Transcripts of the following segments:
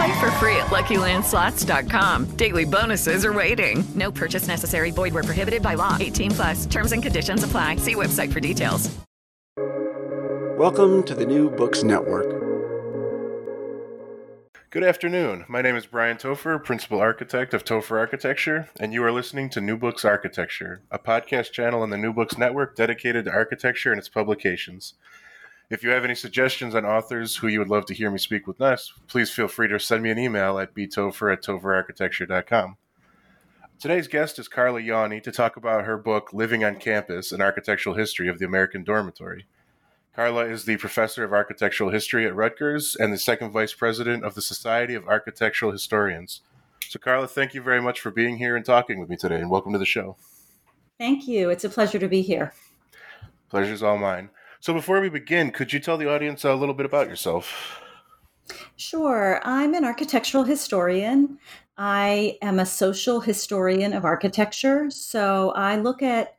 Play for free at LuckyLandSlots.com. Daily bonuses are waiting. No purchase necessary. Void where prohibited by law. 18 plus. Terms and conditions apply. See website for details. Welcome to the New Books Network. Good afternoon. My name is Brian Topher, Principal Architect of Topher Architecture, and you are listening to New Books Architecture, a podcast channel on the New Books Network dedicated to architecture and its publications. If you have any suggestions on authors who you would love to hear me speak with next, please feel free to send me an email at btopher at topherarchitecture.com. Today's guest is Carla Yanni to talk about her book, Living on Campus An Architectural History of the American Dormitory. Carla is the professor of architectural history at Rutgers and the second vice president of the Society of Architectural Historians. So, Carla, thank you very much for being here and talking with me today, and welcome to the show. Thank you. It's a pleasure to be here. Pleasure's all mine. So, before we begin, could you tell the audience a little bit about yourself? Sure. I'm an architectural historian. I am a social historian of architecture. So, I look at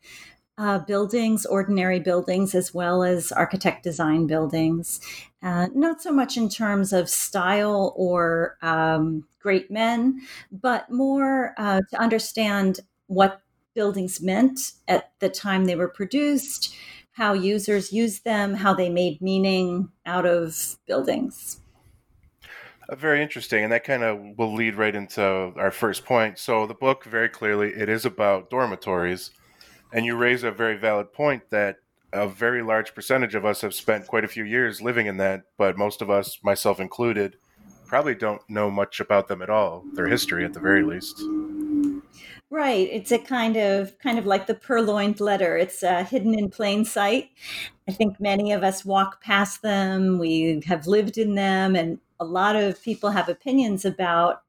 uh, buildings, ordinary buildings, as well as architect design buildings. Uh, not so much in terms of style or um, great men, but more uh, to understand what buildings meant at the time they were produced, how users used them, how they made meaning out of buildings. Uh, very interesting, and that kind of will lead right into our first point. So the book, very clearly, it is about dormitories and you raise a very valid point that a very large percentage of us have spent quite a few years living in that, but most of us, myself included, probably don't know much about them at all, their history at the very least. Right. It's a kind of kind of like the purloined letter. It's uh, hidden in plain sight. I think many of us walk past them. We have lived in them, and a lot of people have opinions about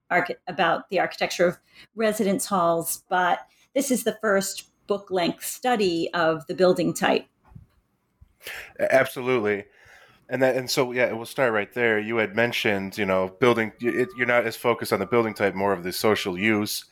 about the architecture of residence halls. But this is the first book length study of the building type. Absolutely. And that, and so yeah, we'll start right there. You had mentioned, you know, building. It, you're not as focused on the building type, more of the social use.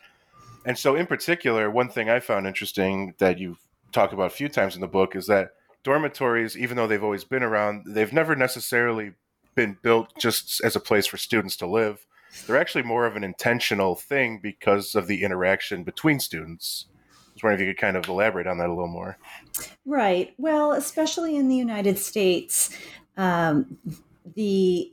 And so, in particular, one thing I found interesting that you've talked about a few times in the book is that dormitories, even though they've always been around, they've never necessarily been built just as a place for students to live. They're actually more of an intentional thing because of the interaction between students I was wondering if you could kind of elaborate on that a little more. Right. Well, especially in the United States, um, the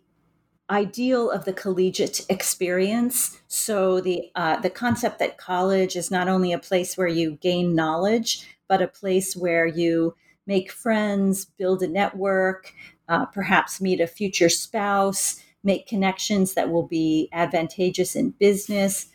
ideal of the collegiate experience. So the uh, the concept that college is not only a place where you gain knowledge, but a place where you make friends, build a network, uh, perhaps meet a future spouse, make connections that will be advantageous in business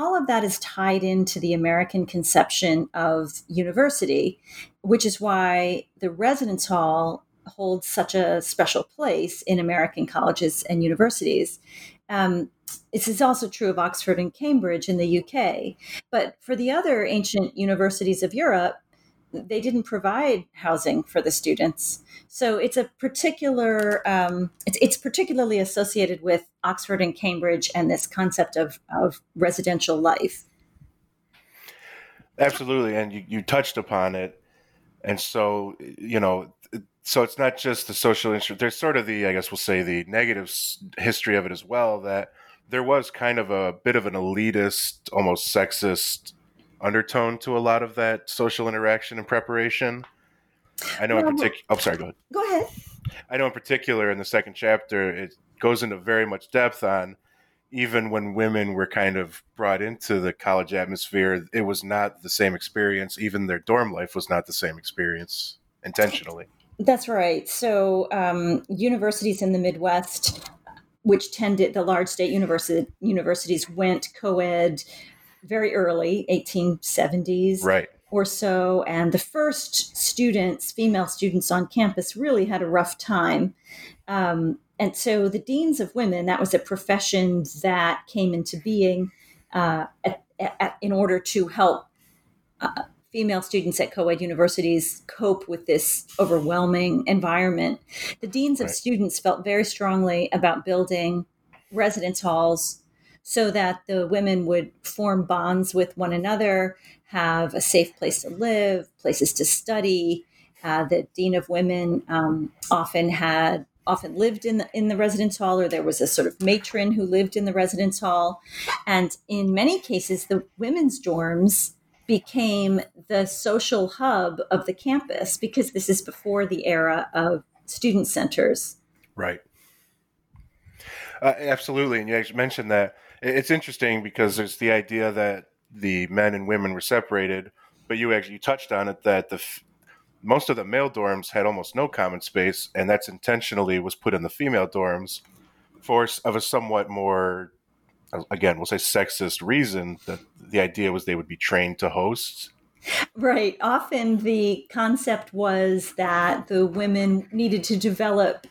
all of that is tied into the American conception of university, which is why the residence hall holds such a special place in American colleges and universities. Um, this is also true of Oxford and Cambridge in the UK. But for the other ancient universities of Europe, they didn't provide housing for the students. So it's a particular, um, it's, it's particularly associated with Oxford and Cambridge and this concept of, of residential life. Absolutely. And you, you touched upon it. And so, you know, so it's not just the social issue. There's sort of the, I guess we'll say, the negative history of it as well that there was kind of a bit of an elitist, almost sexist undertone to a lot of that social interaction and preparation. I know in particular. Oh, sorry. Go ahead. Go ahead. I know in particular in the second chapter, it goes into very much depth on even when women were kind of brought into the college atmosphere, it was not the same experience. Even their dorm life was not the same experience intentionally. That's right. So, um, universities in the Midwest, which tended the large state university, universities went co ed very early, 1870s. Right. Or so, and the first students, female students on campus, really had a rough time. Um, and so the deans of women, that was a profession that came into being uh, at, at, in order to help uh, female students at co ed universities cope with this overwhelming environment. The deans of students felt very strongly about building residence halls so that the women would form bonds with one another, have a safe place to live, places to study. Uh, the dean of women um, often had often lived in the, in the residence hall, or there was a sort of matron who lived in the residence hall. And in many cases, the women's dorms became the social hub of the campus because this is before the era of student centers. Right. Uh, absolutely. And you actually mentioned that. It's interesting because there's the idea that the men and women were separated, but you actually touched on it that the most of the male dorms had almost no common space, and that's intentionally was put in the female dorms for of a somewhat more, again, we'll say sexist reason. That the idea was they would be trained to host. Right. Often the concept was that the women needed to develop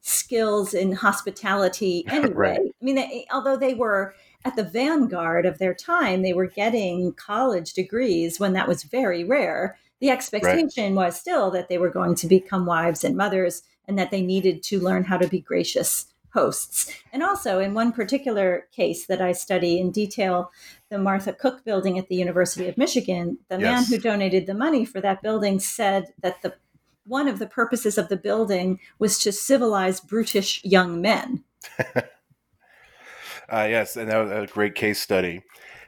skills in hospitality anyway. right. I mean, they, although they were at the vanguard of their time, they were getting college degrees when that was very rare the expectation right. was still that they were going to become wives and mothers and that they needed to learn how to be gracious hosts. And also, in one particular case that I study in detail, the Martha Cook building at the University of Michigan, the yes. man who donated the money for that building said that the one of the purposes of the building was to civilize brutish young men. uh, yes, and that was a great case study.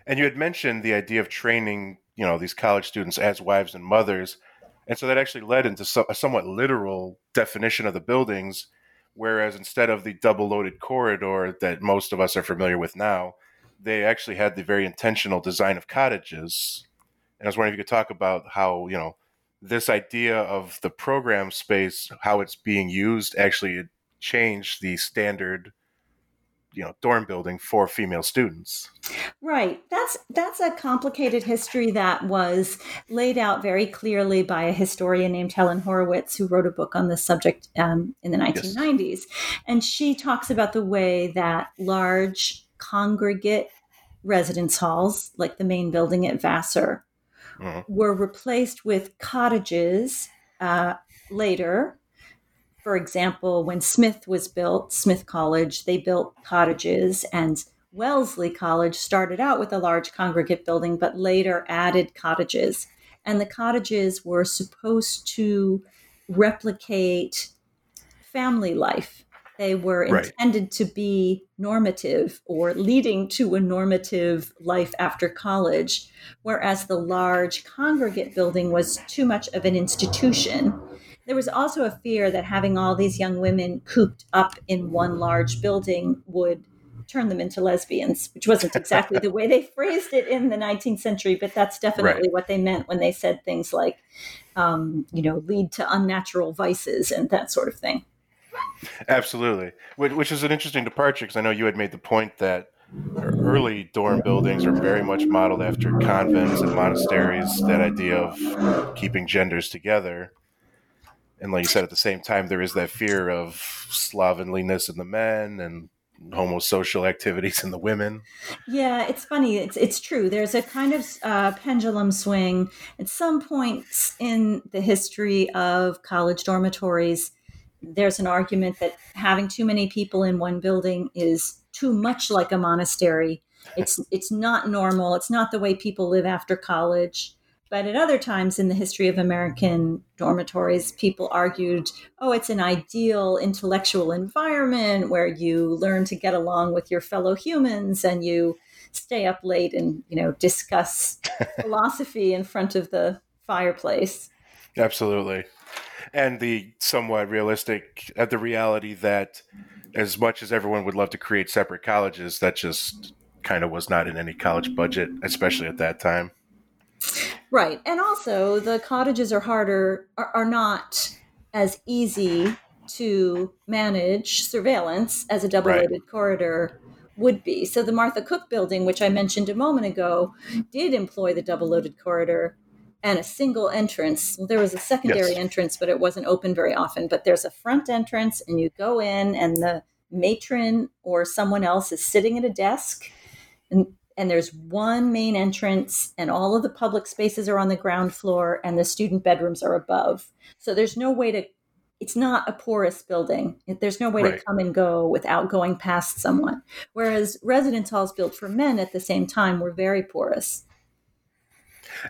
And you had mentioned the idea of training you know these college students as wives and mothers and so that actually led into so, a somewhat literal definition of the buildings whereas instead of the double loaded corridor that most of us are familiar with now they actually had the very intentional design of cottages. And i was wondering if you could talk about how you know this idea of the program space how it's being used actually changed the standard you know dorm building for female students right that's that's a complicated history that was laid out very clearly by a historian named helen horowitz who wrote a book on this subject um, in the 1990s yes. and she talks about the way that large congregate residence halls like the main building at vassar mm-hmm. were replaced with cottages uh, later for example, when Smith was built, Smith College, they built cottages, and Wellesley College started out with a large congregate building, but later added cottages. And the cottages were supposed to replicate family life. They were right. intended to be normative or leading to a normative life after college, whereas the large congregate building was too much of an institution there was also a fear that having all these young women cooped up in one large building would turn them into lesbians, which wasn't exactly the way they phrased it in the 19th century, but that's definitely right. what they meant when they said things like, um, you know, lead to unnatural vices and that sort of thing. Absolutely, which is an interesting departure because I know you had made the point that early dorm buildings are very much modeled after convents and monasteries. That idea of keeping genders together, and like you said, at the same time, there is that fear of slovenliness in the men and homosocial activities in the women. Yeah, it's funny. It's it's true. There's a kind of uh, pendulum swing at some points in the history of college dormitories. There's an argument that having too many people in one building is too much like a monastery. It's it's not normal. It's not the way people live after college. But at other times in the history of American dormitories, people argued, oh, it's an ideal intellectual environment where you learn to get along with your fellow humans and you stay up late and, you know, discuss philosophy in front of the fireplace. Absolutely. And the somewhat realistic, at uh, the reality that as much as everyone would love to create separate colleges, that just kind of was not in any college budget, especially at that time. Right. And also, the cottages are harder, are, are not as easy to manage surveillance as a double loaded right. corridor would be. So, the Martha Cook building, which I mentioned a moment ago, did employ the double loaded corridor and a single entrance. Well, there was a secondary yes. entrance, but it wasn't open very often. But there's a front entrance, and you go in, and the matron or someone else is sitting at a desk. And and there's one main entrance and all of the public spaces are on the ground floor and the student bedrooms are above so there's no way to it's not a porous building there's no way right. to come and go without going past someone whereas residence halls built for men at the same time were very porous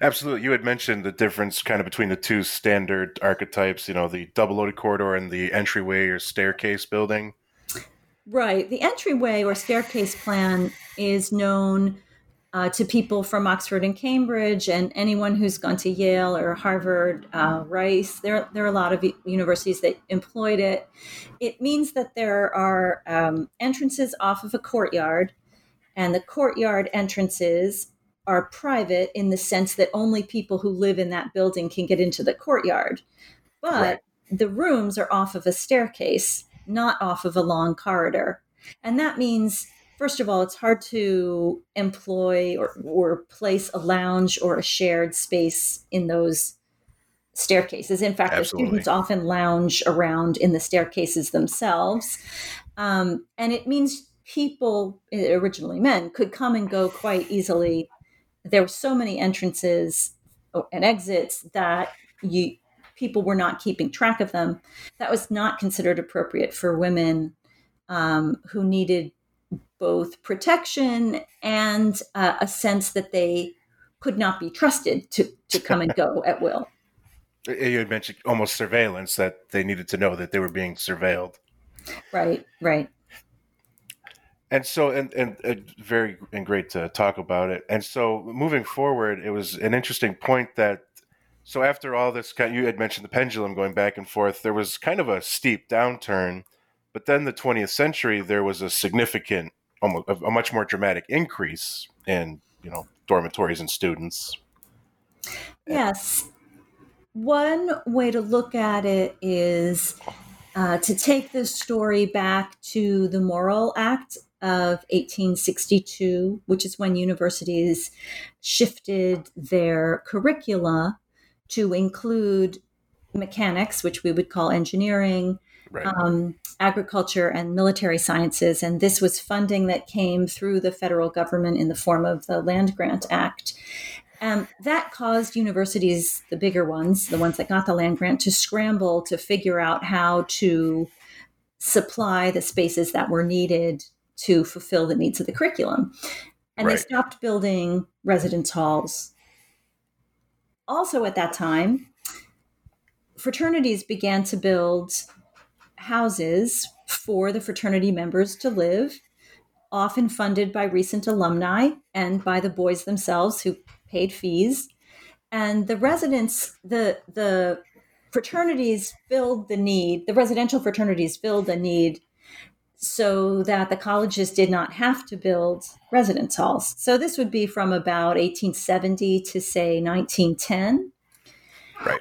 Absolutely. You had mentioned the difference kind of between the two standard archetypes, you know, the double loaded corridor and the entryway or staircase building. Right. The entryway or staircase plan is known uh, to people from Oxford and Cambridge and anyone who's gone to Yale or Harvard, uh, Rice. There, there are a lot of universities that employed it. It means that there are um, entrances off of a courtyard, and the courtyard entrances are private in the sense that only people who live in that building can get into the courtyard. But right. the rooms are off of a staircase not off of a long corridor. And that means, first of all, it's hard to employ or, or place a lounge or a shared space in those staircases. In fact, Absolutely. the students often lounge around in the staircases themselves. Um, and it means people, originally men, could come and go quite easily. There were so many entrances and exits that you people were not keeping track of them. That was not considered appropriate for women um, who needed both protection and uh, a sense that they could not be trusted to, to come and go at will. You had mentioned almost surveillance, that they needed to know that they were being surveilled. Right, right. And so, and, and, and very and great to talk about it. And so, moving forward, it was an interesting point that so after all this, you had mentioned the pendulum going back and forth. There was kind of a steep downturn, but then the 20th century, there was a significant, almost a much more dramatic increase in you know dormitories and students. Yes, one way to look at it is uh, to take this story back to the Morrill Act of 1862, which is when universities shifted their curricula to include mechanics, which we would call engineering, right. um, agriculture, and military sciences. And this was funding that came through the federal government in the form of the Land Grant Act. And that caused universities, the bigger ones, the ones that got the land grant, to scramble to figure out how to supply the spaces that were needed to fulfill the needs of the curriculum. And right. they stopped building residence halls also at that time, fraternities began to build houses for the fraternity members to live, often funded by recent alumni and by the boys themselves who paid fees. And the residents, the the fraternities filled the need, the residential fraternities filled the need so that the colleges did not have to build residence halls. So this would be from about 1870 to say 1910. Right.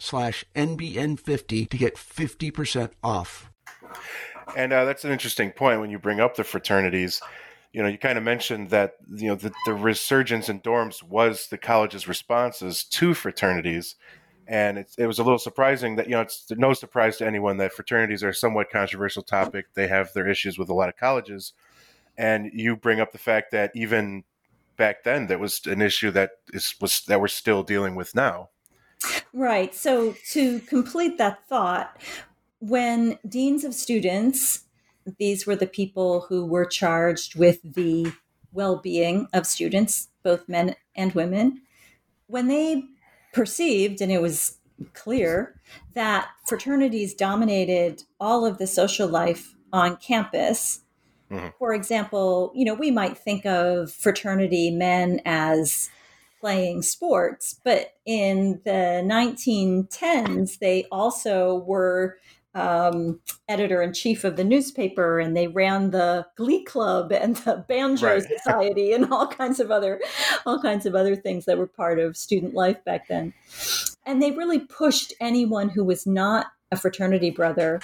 slash NBN50 to get 50% off. And uh, that's an interesting point when you bring up the fraternities. You know, you kind of mentioned that, you know, the, the resurgence in dorms was the college's responses to fraternities. And it, it was a little surprising that, you know, it's no surprise to anyone that fraternities are a somewhat controversial topic. They have their issues with a lot of colleges. And you bring up the fact that even back then, that was an issue that is was that we're still dealing with now. Right. So to complete that thought, when deans of students, these were the people who were charged with the well-being of students, both men and women, when they perceived, and it was clear, that fraternities dominated all of the social life on campus. Mm-hmm. For example, you know, we might think of fraternity men as playing sports, but in the 1910s, they also were um, editor in chief of the newspaper, and they ran the Glee Club and the Banjo right. Society and all kinds of other, all kinds of other things that were part of student life back then. And they really pushed anyone who was not a fraternity brother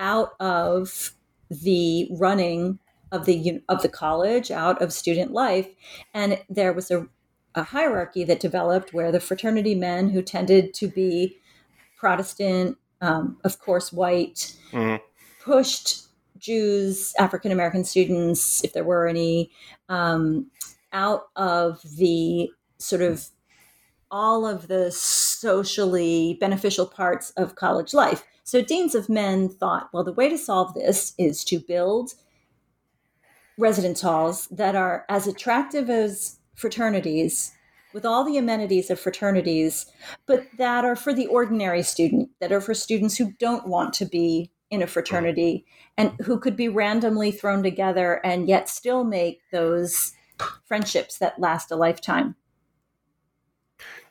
out of the running of the of the college, out of student life, and there was a a hierarchy that developed where the fraternity men who tended to be Protestant, um, of course, white, mm-hmm. pushed Jews, African American students, if there were any, um, out of the sort of all of the socially beneficial parts of college life. So, deans of men thought, well, the way to solve this is to build residence halls that are as attractive as fraternities with all the amenities of fraternities, but that are for the ordinary student, that are for students who don't want to be in a fraternity and who could be randomly thrown together and yet still make those friendships that last a lifetime.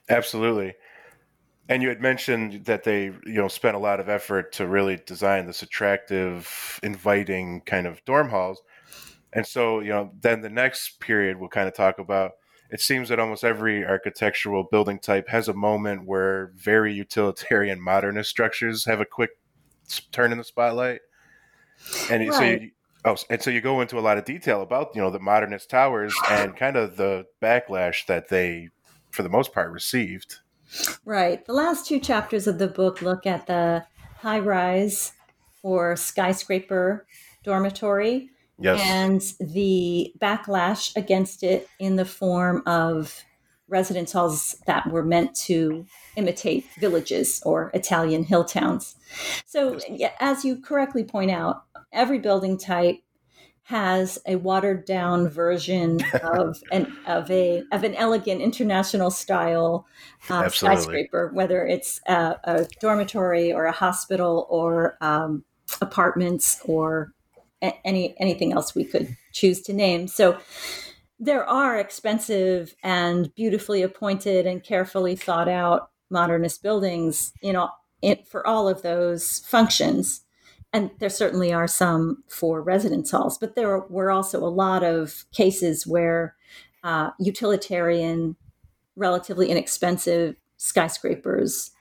Absolutely. And you had mentioned that they, you know, spent a lot of effort to really design this attractive, inviting kind of dorm halls. And so, you know, then the next period we'll kind of talk about. It seems that almost every architectural building type has a moment where very utilitarian modernist structures have a quick turn in the spotlight. And right. so you, oh, and so you go into a lot of detail about you know the modernist towers and kind of the backlash that they, for the most part, received. Right. The last two chapters of the book look at the high rise or skyscraper dormitory Yes. And the backlash against it in the form of residence halls that were meant to imitate villages or Italian hill towns. So, as you correctly point out, every building type has a watered down version of an of a of an elegant international style uh, skyscraper, whether it's a, a, dormitory or a hospital or um, apartments or any anything else we could choose to name. So there are expensive and beautifully appointed and carefully thought out modernist buildings, you for all of those functions. And there certainly are some for residence halls, but there were also a lot of cases where uh, utilitarian, relatively inexpensive skyscrapers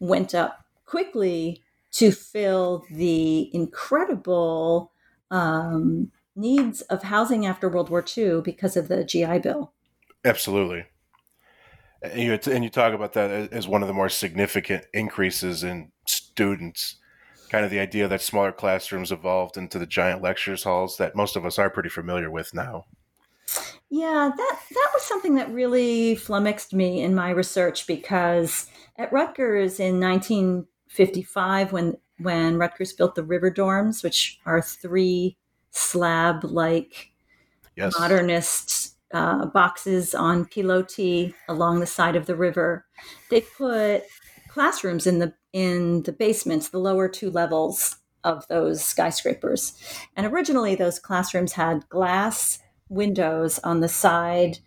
went up quickly to fill the incredible um, needs of housing after World War II because of the GI Bill. Absolutely. And you, and you talk about that as one of the more significant increases in students. Kind of the idea that smaller classrooms evolved into the giant lectures halls that most of us are pretty familiar with now. Yeah, that that was something that really flummoxed me in my research because at Rutgers in 1955, when when Rutgers built the river dorms, which are three slab like yes. modernist uh, boxes on pilotis along the side of the river. They put classrooms in the in the basements, the lower two levels of those skyscrapers. And originally, those classrooms had glass windows on the side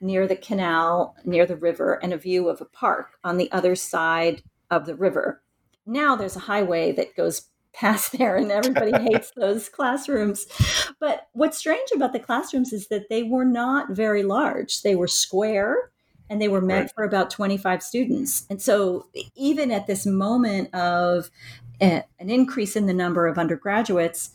near the canal, near the river, and a view of a park on the other side of the river. Now there's a highway that goes past there, and everybody hates those classrooms. But what's strange about the classrooms is that they were not very large, they were square and they were meant right. for about 25 students. And so, even at this moment of a, an increase in the number of undergraduates,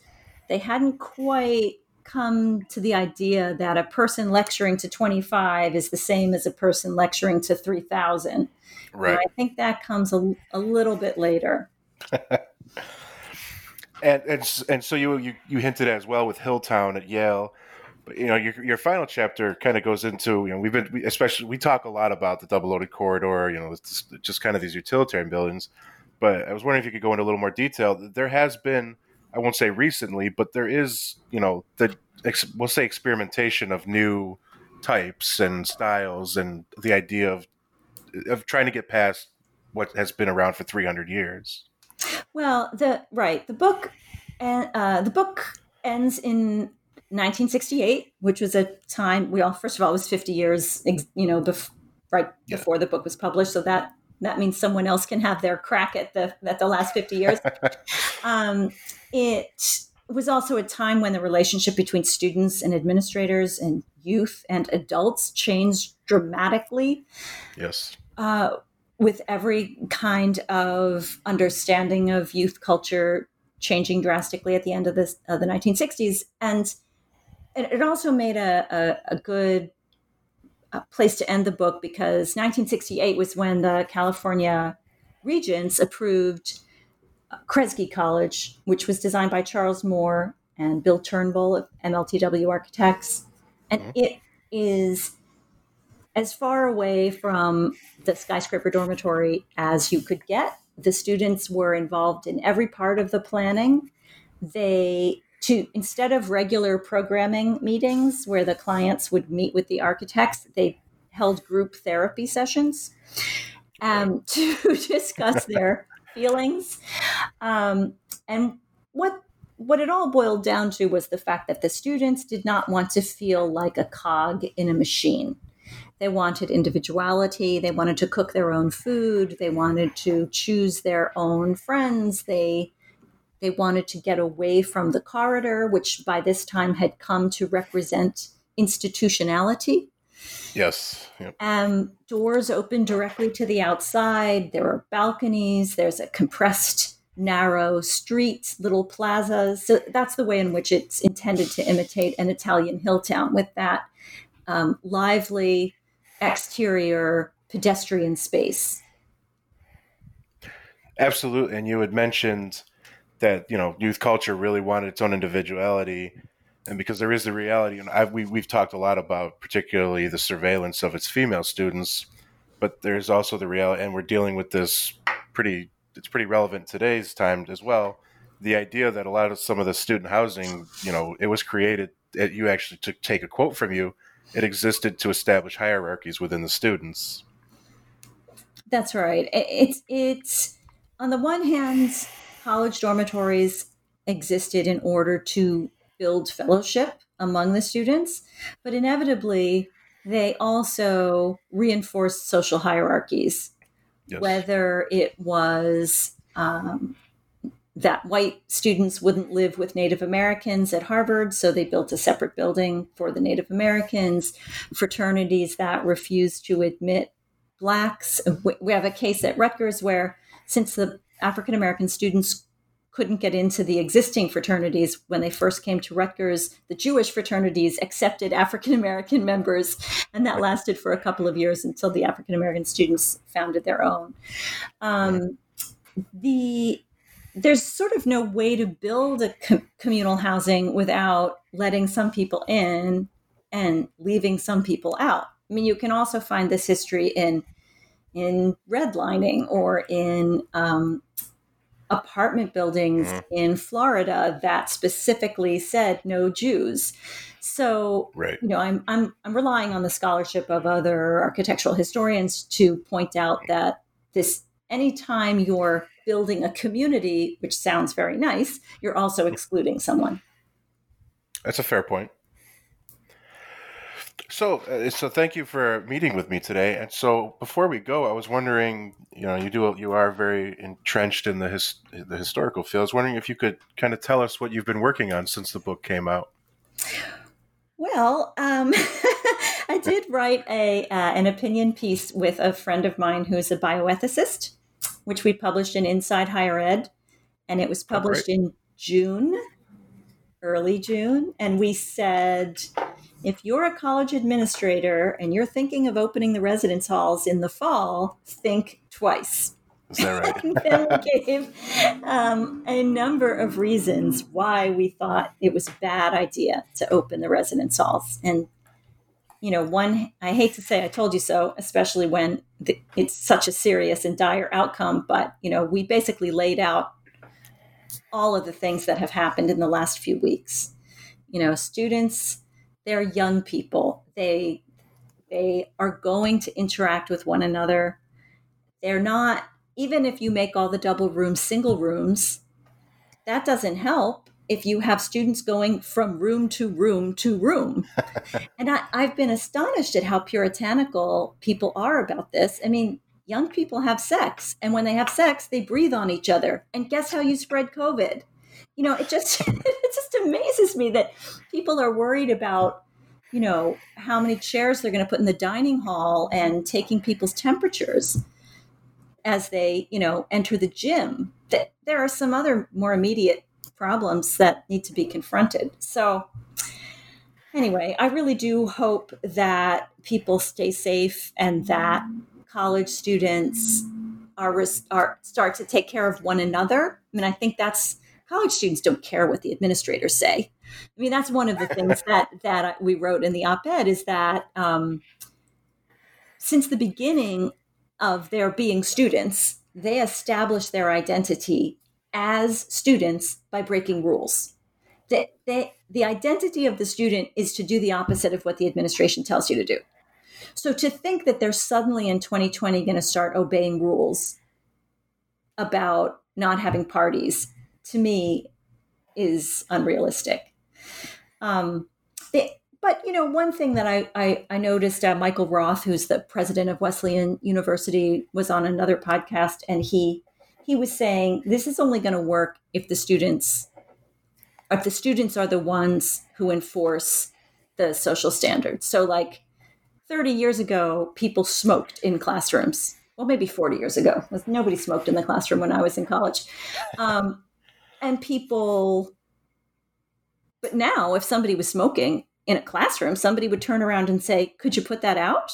they hadn't quite come to the idea that a person lecturing to 25 is the same as a person lecturing to 3,000. Right. And I think that comes a, a little bit later. and, and and so you, you you hinted as well with Hilltown at Yale but you know, your your final chapter kind of goes into you know we've been we, especially we talk a lot about the double loaded corridor. You know, it's just kind of these utilitarian buildings. But I was wondering if you could go into a little more detail. There has been, I won't say recently, but there is, you know, the we'll say experimentation of new types and styles, and the idea of of trying to get past what has been around for 300 years. Well, the right the book and uh, the book ends in 1968, which was a time we all first of all it was 50 years, you know, bef- right yeah. before the book was published. So that that means someone else can have their crack at the at the last 50 years. um, it was also a time when the relationship between students and administrators and youth and adults changed dramatically. Yes. Uh, with every kind of understanding of youth culture changing drastically at the end of this of the 1960s and it also made a, a, a good uh, place to end the book because 1968 was when the California Regents approved uh, Kresge College, which was designed by Charles Moore and Bill Turnbull of MLTW Architects. And mm-hmm. it is as far away from the skyscraper dormitory as you could get. The students were involved in every part of the planning. They to instead of regular programming meetings where the clients would meet with the architects, they held group therapy sessions um, to discuss their feelings. Um, and what what it all boiled down to was the fact that the students did not want to feel like a cog in a machine. They wanted individuality. They wanted to cook their own food. They wanted to choose their own friends. They they wanted to get away from the corridor, which by this time had come to represent institutionality. Yes. Yep. Um, doors open directly to the outside. There are balconies. There's a compressed, narrow streets, little plazas. So that's the way in which it's intended to imitate an Italian hill town with that um, lively exterior pedestrian space. Absolutely. And you had mentioned that you know youth culture really wanted its own individuality and because there is the reality and I've, we, we've talked a lot about particularly the surveillance of its female students but there's also the reality and we're dealing with this pretty it's pretty relevant today's time as well. The idea that a lot of some of the student housing you know it was created it, you actually to take a quote from you it existed to establish hierarchies within the students. That's right. It's it's on the one hand college dormitories existed in order to build fellowship among the students, but inevitably they also reinforced social hierarchies, yes. whether it was um, that white students wouldn't live with Native Americans at Harvard, so they built a separate building for the Native Americans, fraternities that refused to admit blacks. We have a case at Rutgers where, since the African American students couldn't get into the existing fraternities when they first came to Rutgers. The Jewish fraternities accepted African American members, and that lasted for a couple of years until the African American students founded their own. Um, the there's sort of no way to build a com- communal housing without letting some people in and leaving some people out. I mean, you can also find this history in in redlining or in um, apartment buildings mm-hmm. in Florida that specifically said no Jews. So, right. you know, I'm, I'm, I'm relying on the scholarship of other architectural historians to point out that this anytime you're building a community, which sounds very nice, you're also excluding someone. That's a fair point. So, uh, so thank you for meeting with me today. And so, before we go, I was wondering, you know, you do you are very entrenched in the his, the historical field. I was wondering if you could kind of tell us what you've been working on since the book came out. Well, um, I did write a uh, an opinion piece with a friend of mine who's a bioethicist, which we published in Inside Higher Ed, and it was published oh, in June, early June, and we said if you're a college administrator and you're thinking of opening the residence halls in the fall, think twice. Is that right? and then we gave um, a number of reasons why we thought it was a bad idea to open the residence halls. And, you know, one, I hate to say I told you so, especially when the, it's such a serious and dire outcome, but, you know, we basically laid out all of the things that have happened in the last few weeks. You know, students they're young people. They they are going to interact with one another. They're not even if you make all the double rooms single rooms, that doesn't help if you have students going from room to room to room. and I, I've been astonished at how puritanical people are about this. I mean, young people have sex, and when they have sex, they breathe on each other. And guess how you spread COVID? You know, it just it just amazes me that people are worried about you know how many chairs they're going to put in the dining hall and taking people's temperatures as they you know enter the gym. That there are some other more immediate problems that need to be confronted. So anyway i really do hope that people stay safe and that college students are, are start to take care of one another. I mean i think that's college students don't care what the administrators say. I mean, that's one of the things that that we wrote in the op-ed is that um, since the beginning of their being students, they establish their identity as students by breaking rules. They, they, the identity of the student is to do the opposite of what the administration tells you to do. So to think that they're suddenly in 2020 going to start obeying rules about not having parties to me is unrealistic. Um, it, but you know, one thing that I I, I noticed, uh, Michael Roth, who's the president of Wesleyan University, was on another podcast, and he he was saying this is only going to work if the students if the students are the ones who enforce the social standards. So, like 30 years ago, people smoked in classrooms. Well, maybe 40 years ago. Nobody smoked in the classroom when I was in college. Um, and people but now if somebody was smoking in a classroom somebody would turn around and say could you put that out?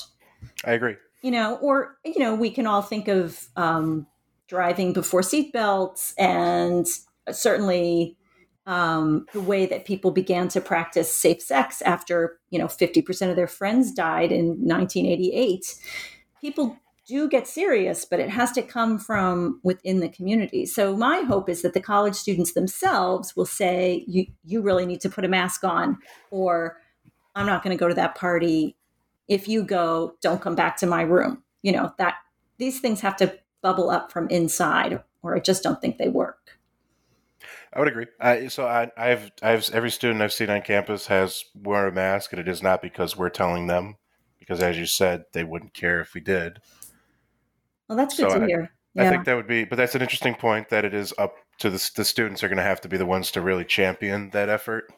I agree. You know or you know we can all think of um, driving before seatbelts and certainly um, the way that people began to practice safe sex after you know 50% of their friends died in 1988 people do get serious, but it has to come from within the community. So my hope is that the college students themselves will say, "You you really need to put a mask on," or "I'm not going to go to that party. If you go, don't come back to my room." You know that these things have to bubble up from inside, or I just don't think they work. I would agree. So I, I've, I've every student I've seen on campus has worn a mask, and it is not because we're telling them, because as you said, they wouldn't care if we did. Well, that's good so to I, hear. Yeah. I think that would be, but that's an interesting point that it is up to the, the students are going to have to be the ones to really champion that effort.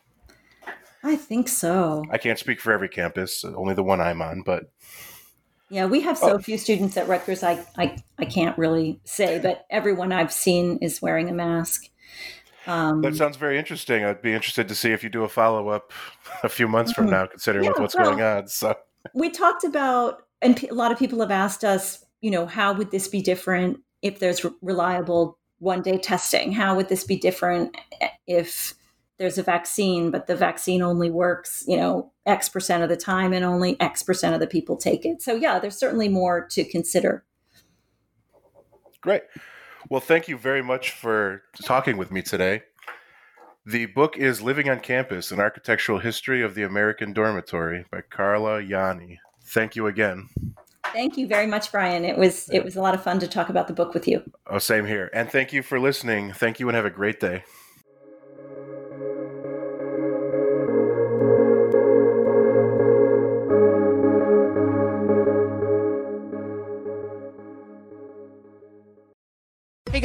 I think so. I can't speak for every campus, only the one I'm on, but yeah, we have so oh. few students at Rutgers. I, I I can't really say, but everyone I've seen is wearing a mask. Um, that sounds very interesting. I'd be interested to see if you do a follow up a few months from mm-hmm. now, considering yeah, what's well, going on. So we talked about, and a lot of people have asked us you know, how would this be different if there's reliable one day testing? How would this be different eh, if there's a vaccine, but the vaccine only works, you know, X percent of the time and only X percent of the people take it? So, yeah, there's certainly more to consider. Great. Well, thank you very much for talking with me today. The book is Living on Campus An Architectural History of the American Dormitory by Carla Yanni. Thank you again. Thank you very much, Brian. It was it was a lot of fun to talk about the book with you. Oh, same here. And thank you for listening. Thank you and have a great day.